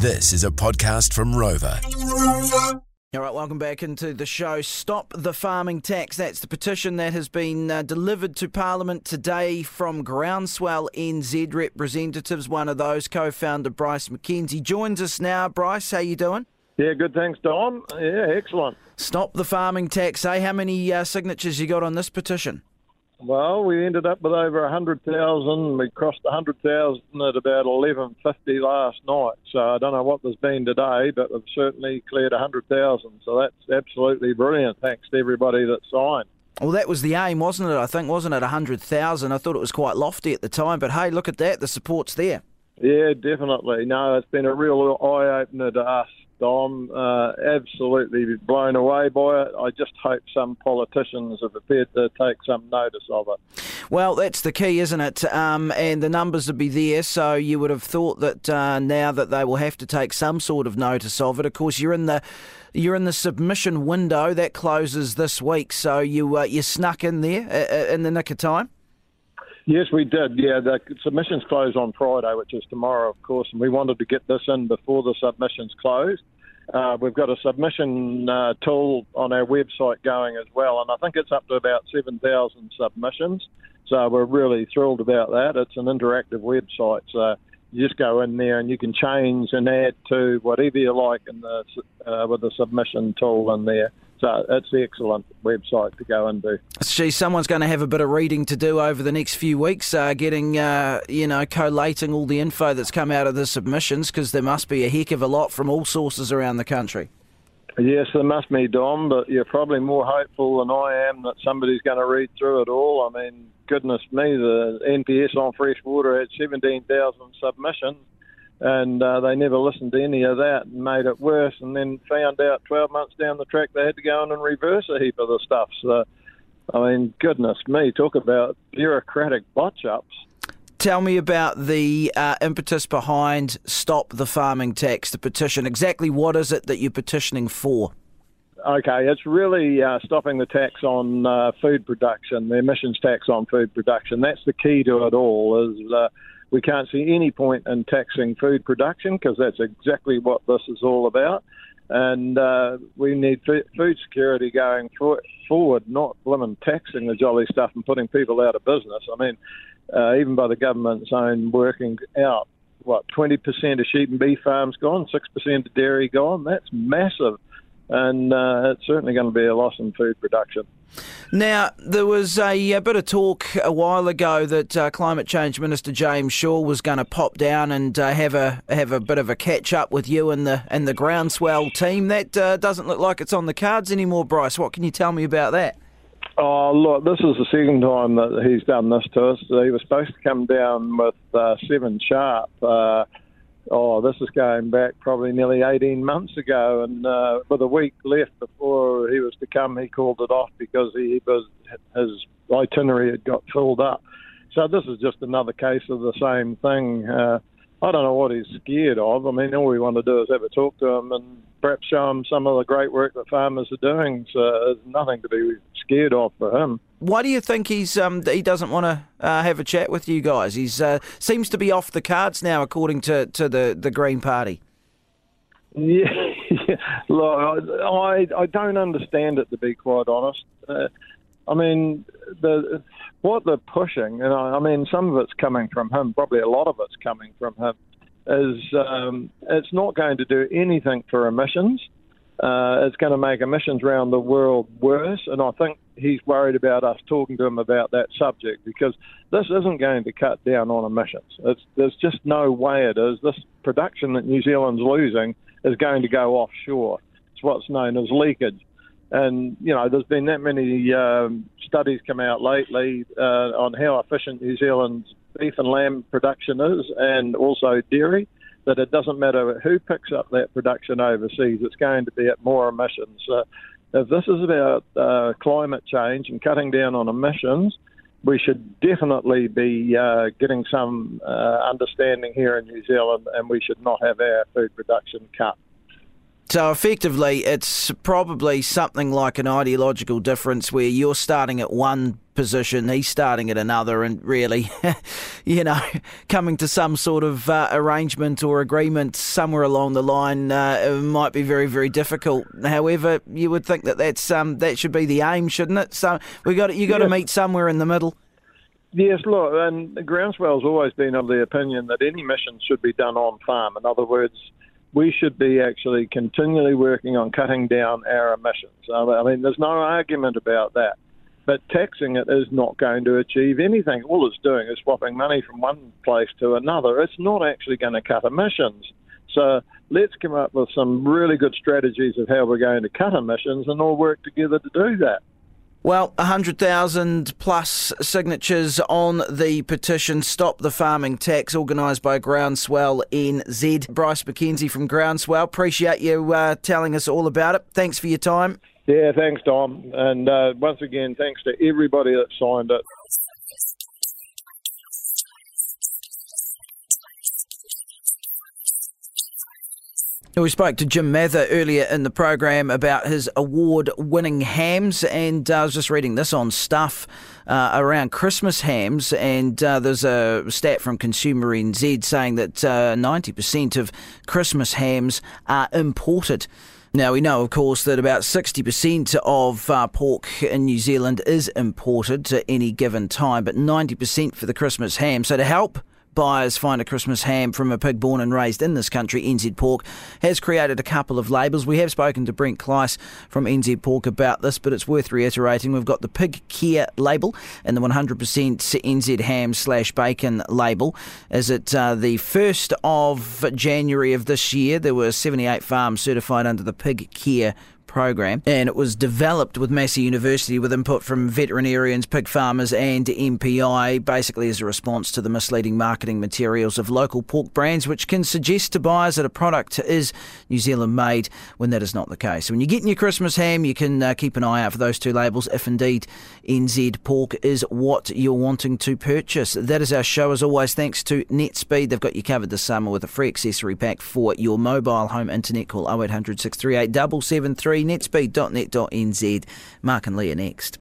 This is a podcast from Rover. All right, welcome back into the show. Stop the farming tax. That's the petition that has been uh, delivered to Parliament today from Groundswell NZ representatives. One of those, co-founder Bryce McKenzie, joins us now. Bryce, how you doing? Yeah, good. Thanks, Dom. Yeah, excellent. Stop the farming tax. Eh? How many uh, signatures you got on this petition? Well, we ended up with over 100,000. We crossed 100,000 at about 11.50 last night. So I don't know what there's been today, but we've certainly cleared 100,000. So that's absolutely brilliant. Thanks to everybody that signed. Well, that was the aim, wasn't it? I think, wasn't it? 100,000. I thought it was quite lofty at the time. But hey, look at that. The support's there. Yeah, definitely. No, it's been a real eye opener to us I'm uh, absolutely blown away by it. I just hope some politicians have appeared to take some notice of it. Well, that's the key, isn't it? Um, and the numbers would be there, so you would have thought that uh, now that they will have to take some sort of notice of it. Of course, you're in the you're in the submission window that closes this week, so you uh, you snuck in there uh, uh, in the nick of time. Yes, we did. Yeah, the submissions close on Friday, which is tomorrow, of course, and we wanted to get this in before the submissions closed. Uh, we've got a submission uh, tool on our website going as well, and I think it's up to about 7,000 submissions. So we're really thrilled about that. It's an interactive website, so you just go in there and you can change and add to whatever you like in the uh, with the submission tool in there. So it's the excellent website to go into. Gee, someone's going to have a bit of reading to do over the next few weeks, uh, getting, uh, you know, collating all the info that's come out of the submissions, because there must be a heck of a lot from all sources around the country. Yes, there must be, Dom, but you're probably more hopeful than I am that somebody's going to read through it all. I mean, goodness me, the NPS on freshwater had 17,000 submissions and uh, they never listened to any of that and made it worse. And then found out 12 months down the track they had to go in and reverse a heap of the stuff. So, I mean, goodness me, talk about bureaucratic botch ups. Tell me about the uh, impetus behind Stop the Farming Tax, the petition. Exactly what is it that you're petitioning for? Okay, it's really uh, stopping the tax on uh, food production, the emissions tax on food production. That's the key to it all. Is uh, we can't see any point in taxing food production because that's exactly what this is all about. And uh, we need food security going forward, not blimmin' taxing the jolly stuff and putting people out of business. I mean, uh, even by the government's own working out, what, 20% of sheep and beef farms gone, 6% of dairy gone? That's massive and uh, it's certainly going to be a loss in food production. Now, there was a, a bit of talk a while ago that uh, Climate Change Minister James Shaw was going to pop down and uh, have a have a bit of a catch up with you and the and the groundswell team. That uh, doesn't look like it's on the cards anymore, Bryce. What can you tell me about that? Oh, look, this is the second time that he's done this to us. He was supposed to come down with uh, seven sharp uh, oh, this is going back probably nearly 18 months ago, and uh, with a week left before he was to come, he called it off because he was his itinerary had got filled up. So this is just another case of the same thing. Uh, I don't know what he's scared of. I mean, all we want to do is have a talk to him and perhaps show him some of the great work that farmers are doing. So there's nothing to be scared of for him. Why do you think he's um, he doesn't want to uh, have a chat with you guys? He uh, seems to be off the cards now, according to, to the, the Green Party. Yeah, yeah. look, I I don't understand it to be quite honest. Uh, I mean, the what they're pushing, and I, I mean, some of it's coming from him. Probably a lot of it's coming from him. Is um, it's not going to do anything for emissions. Uh, it's going to make emissions around the world worse, and I think he's worried about us talking to him about that subject because this isn't going to cut down on emissions. It's, there's just no way it is. This production that New Zealand's losing is going to go offshore. It's what's known as leakage. And you know, there's been that many um, studies come out lately uh, on how efficient New Zealand's beef and lamb production is, and also dairy. That it doesn't matter who picks up that production overseas, it's going to be at more emissions. Uh, if this is about uh, climate change and cutting down on emissions, we should definitely be uh, getting some uh, understanding here in New Zealand, and we should not have our food production cut. So effectively, it's probably something like an ideological difference where you're starting at one position, he's starting at another, and really, you know, coming to some sort of uh, arrangement or agreement somewhere along the line uh, might be very, very difficult. However, you would think that that's um, that should be the aim, shouldn't it? So we got you got to meet somewhere in the middle. Yes, look, and Groundswell's always been of the opinion that any mission should be done on farm. In other words we should be actually continually working on cutting down our emissions. I mean, there's no argument about that. But taxing it is not going to achieve anything. All it's doing is swapping money from one place to another. It's not actually going to cut emissions. So let's come up with some really good strategies of how we're going to cut emissions and all work together to do that. Well, 100,000 plus signatures on the petition Stop the Farming Tax, organised by Groundswell NZ. Bryce McKenzie from Groundswell, appreciate you uh, telling us all about it. Thanks for your time. Yeah, thanks, Dom. And uh, once again, thanks to everybody that signed it. We spoke to Jim Mather earlier in the program about his award winning hams, and uh, I was just reading this on stuff uh, around Christmas hams, and uh, there's a stat from Consumer NZ saying that 90% uh, of Christmas hams are imported. Now, we know, of course, that about 60% of uh, pork in New Zealand is imported at any given time, but 90% for the Christmas ham. So, to help buyers find a Christmas ham from a pig born and raised in this country, NZ Pork has created a couple of labels. We have spoken to Brent Kleiss from NZ Pork about this, but it's worth reiterating. We've got the Pig Care label and the 100% NZ ham slash bacon label. Is it uh, the 1st of January of this year? There were 78 farms certified under the Pig Care program, and it was developed with Massey University with input from veterinarians, pig farmers, and MPI, basically as a response to the misleading marketing materials of local pork brands, which can suggest to buyers that a product is New Zealand made when that is not the case. So, when you're getting your Christmas ham, you can uh, keep an eye out for those two labels if indeed NZ pork is what you're wanting to purchase. That is our show, as always. Thanks to NetSpeed. They've got you covered this summer with a free accessory pack for your mobile home internet. Call 0800 638 773 netspeed.net.nz. Mark and Leah next.